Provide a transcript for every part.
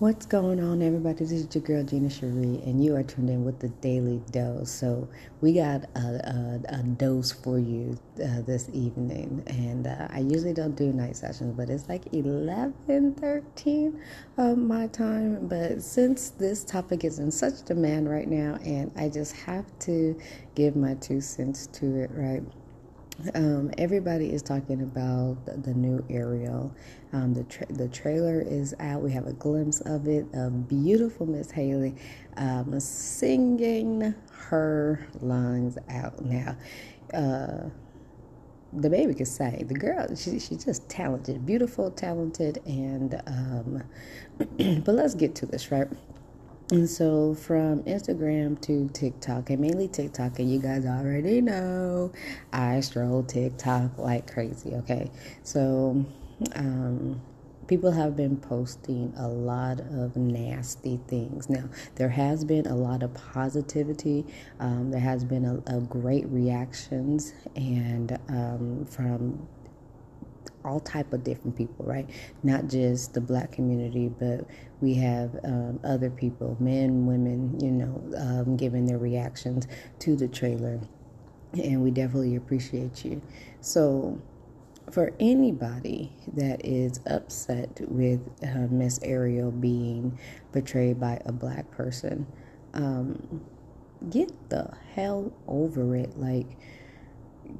What's going on, everybody? This is your girl Gina Cherie, and you are tuned in with the Daily Dose. So we got a, a, a dose for you uh, this evening, and uh, I usually don't do night sessions, but it's like 11, 13 of my time. But since this topic is in such demand right now, and I just have to give my two cents to it, right? Um, everybody is talking about the, new Ariel. Um, the tra- the trailer is out. We have a glimpse of it. A beautiful Miss Halle um, singing her lines out. Now, uh, the baby can sing. The girl, she, she's just talented, beautiful, talented, and um, but let's get to this, right? And so from Instagram to TikTok, and mainly TikTok, and you guys already know I stroll TikTok like crazy, okay? So, um, people have been posting a lot of nasty things. Now, there has been a lot of positivity. Um, there has been a, a great reactions, and um, from all type of different people right? Not just the black community but we have um, other people men women you know um, giving their reactions to the trailer. And we definitely appreciate you. So for anybody that is upset with uh, miss ariel being portrayed by a black person um, get the hell over it. Like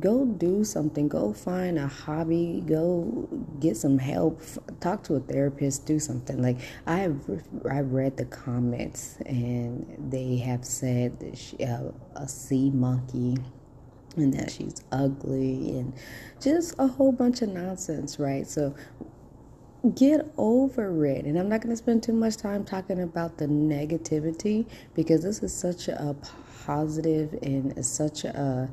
go do something go find a hobby go get some help talk to a therapist do something. Like i've i've read the comments and they have said that she, uh, a sea monkey and that she's ugly and just a whole bunch of nonsense right? So get over it. And i'm not going to spend too much time talking about the negativity because this is such a positive and such a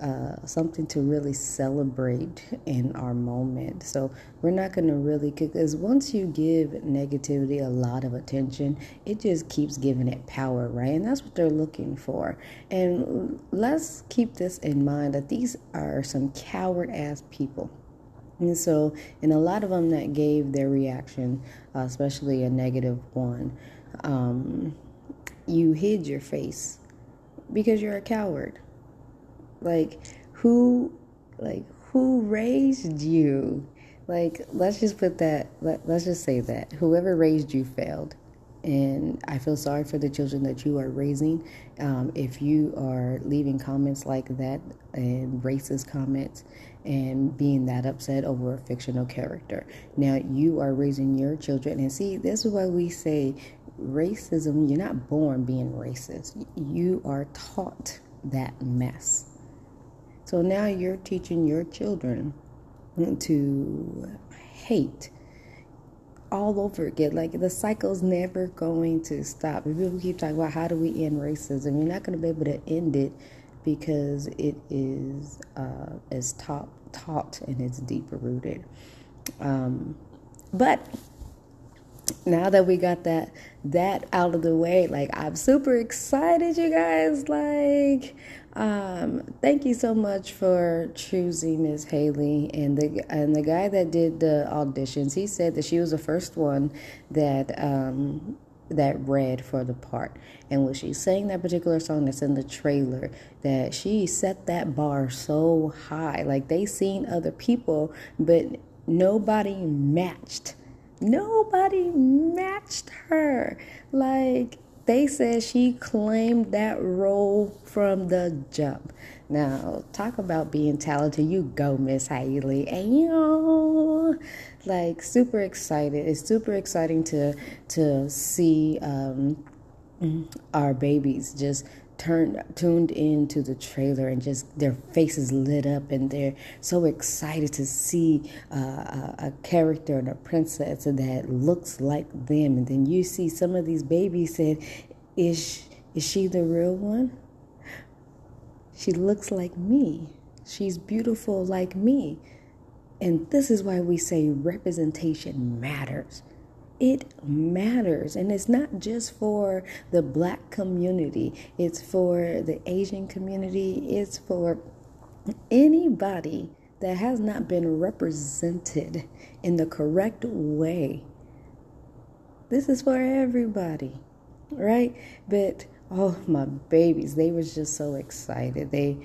uh, something to really celebrate in our moment. So we're not going to really, because once you give negativity a lot of attention, it just keeps giving it power, right? And that's what they're looking for. And let's keep this in mind that these are some coward ass people. And so, in a lot of them that gave their reaction, uh, especially a negative one, um, you hid your face because you're a coward like who like who raised you? Like let's just put that let, let's just say that whoever raised you failed. And I feel sorry for the children that you are raising. Um, if you are leaving comments like that and racist comments and being that upset over a fictional character. Now, you are raising your children. And see, this is why we say racism, you're not born being racist, you are taught that mess. So now you're teaching your children to hate all over again. Like the cycle's never going to stop. If people keep talking about how do we end racism, you're not going to be able to end it because it is uh, as top taught and it's deeper rooted. Um, but now that we got that that out of the way, like I'm super excited, you guys. Like um, thank you so much for choosing Miss Halle and the and the guy that did the auditions. He said that she was the first one that um, that read for the part, and when she sang that particular song that's in the trailer, that she set that bar so high. Like they seen other people, but nobody matched. Nobody matched her. Like they said she claimed that role from the jump. Now, talk about being talented. You go, Miss Halle. And you know, like super excited. It's super exciting to to see um, our babies just turned tuned into the trailer and just their faces lit up and they're so excited to see uh, a, a, character and a princess that looks like them. And then you see some of these babies said is is she the real one? She looks like me. She's beautiful like me. And this is why we say representation matters it matters. And it's not just for the black community, it's for the Asian community, it's for anybody that has not been represented in the correct way. This is for everybody, right? But oh, my babies, they was just so excited. They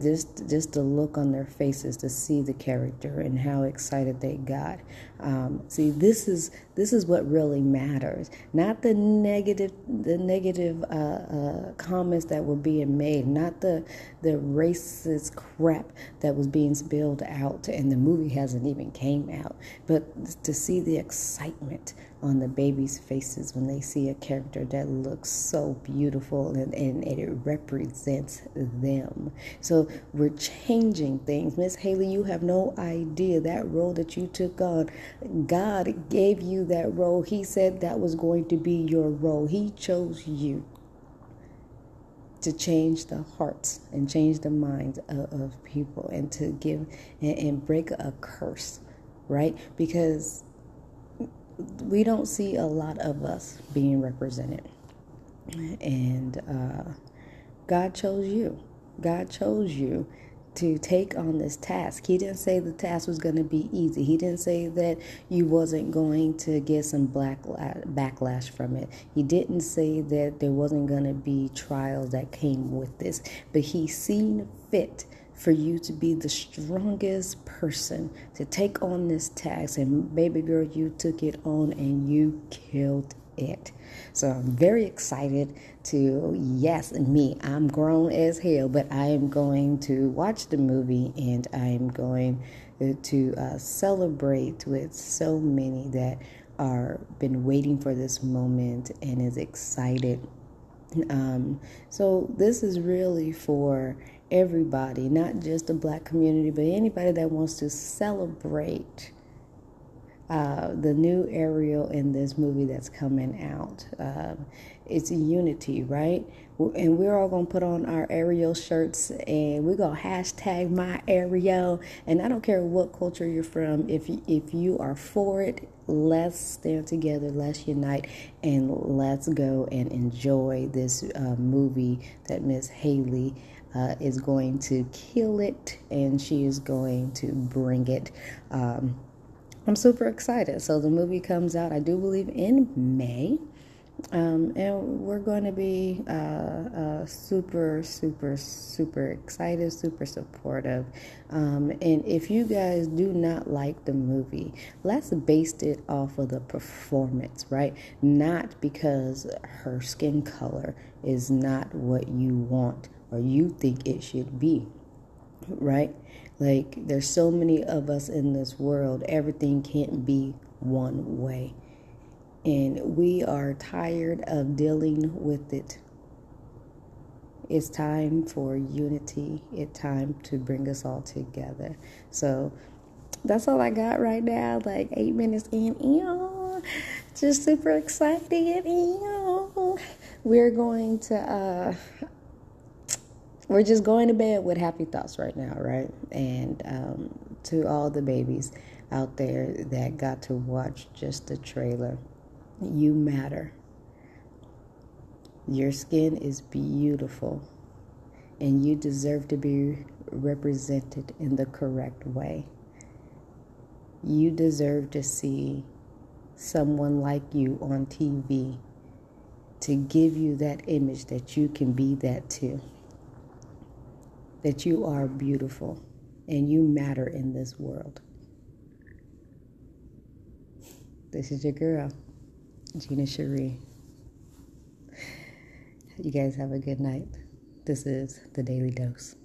just just the look on their faces to see the character and how excited they got. Um, see, this is this is what really matters, not the negative the negative uh, uh, comments that were being made, not the the racist crap that was being spilled out, and the movie hasn't even came out. But to see the excitement on the babies' faces when they see a character that looks so beautiful and, and, and it represents them. So we're changing things. Miss Halle, you have no idea that role that you took on. God gave you that role. He said that was going to be your role. He chose you to change the hearts and change the minds of, of people and to give and, and break a curse, right? Because we don't see a lot of us being represented. And uh, God chose you. God chose you to take on this task. He didn't say the task was going to be easy. He didn't say that you wasn't going to get some black backlash from it. He didn't say that there wasn't going to be trials that came with this. But he seen fit for you to be the strongest person to take on this task. And baby girl, you took it on and you killed it. So I'm very excited to, yes, me, I'm grown as hell, but I am going to watch the movie and I'm going to uh, celebrate with so many that are been waiting for this moment and is excited. Um, so this is really for everybody, not just the black community, but anybody that wants to celebrate uh, the new Ariel in this movie that's coming out. Um, it's unity, right? And we're all gonna put on our Ariel shirts and we're gonna hashtag my Ariel. And I don't care what culture you're from, if you, if you are for it, let's stand together, let's unite, and let's go and enjoy this uh, movie that Miss Halle uh, is going to kill it and she is going to bring it. Um, I'm super excited. So the movie comes out, I do believe, in May. Um, and we're going to be uh, uh, super, super, super excited, super supportive. Um, and if you guys do not like the movie, let's base it off of the performance, right? Not because her skin color is not what you want or you think it should be, right? Like, there's so many of us in this world, everything can't be one way. And we are tired of dealing with it. It's time for unity. It's time to bring us all together. So that's all I got right now. Like eight minutes in. Just super excited. We're going to uh we're just going to bed with happy thoughts right now, right? And um, to all the babies out there that got to watch just the trailer, you matter. Your skin is beautiful, and you deserve to be represented in the correct way. You deserve to see someone like you on TV to give you that image that you can be that too that you are beautiful and you matter in this world. This is your girl, Gina Cherie. You guys have a good night. This is the Daily Dose.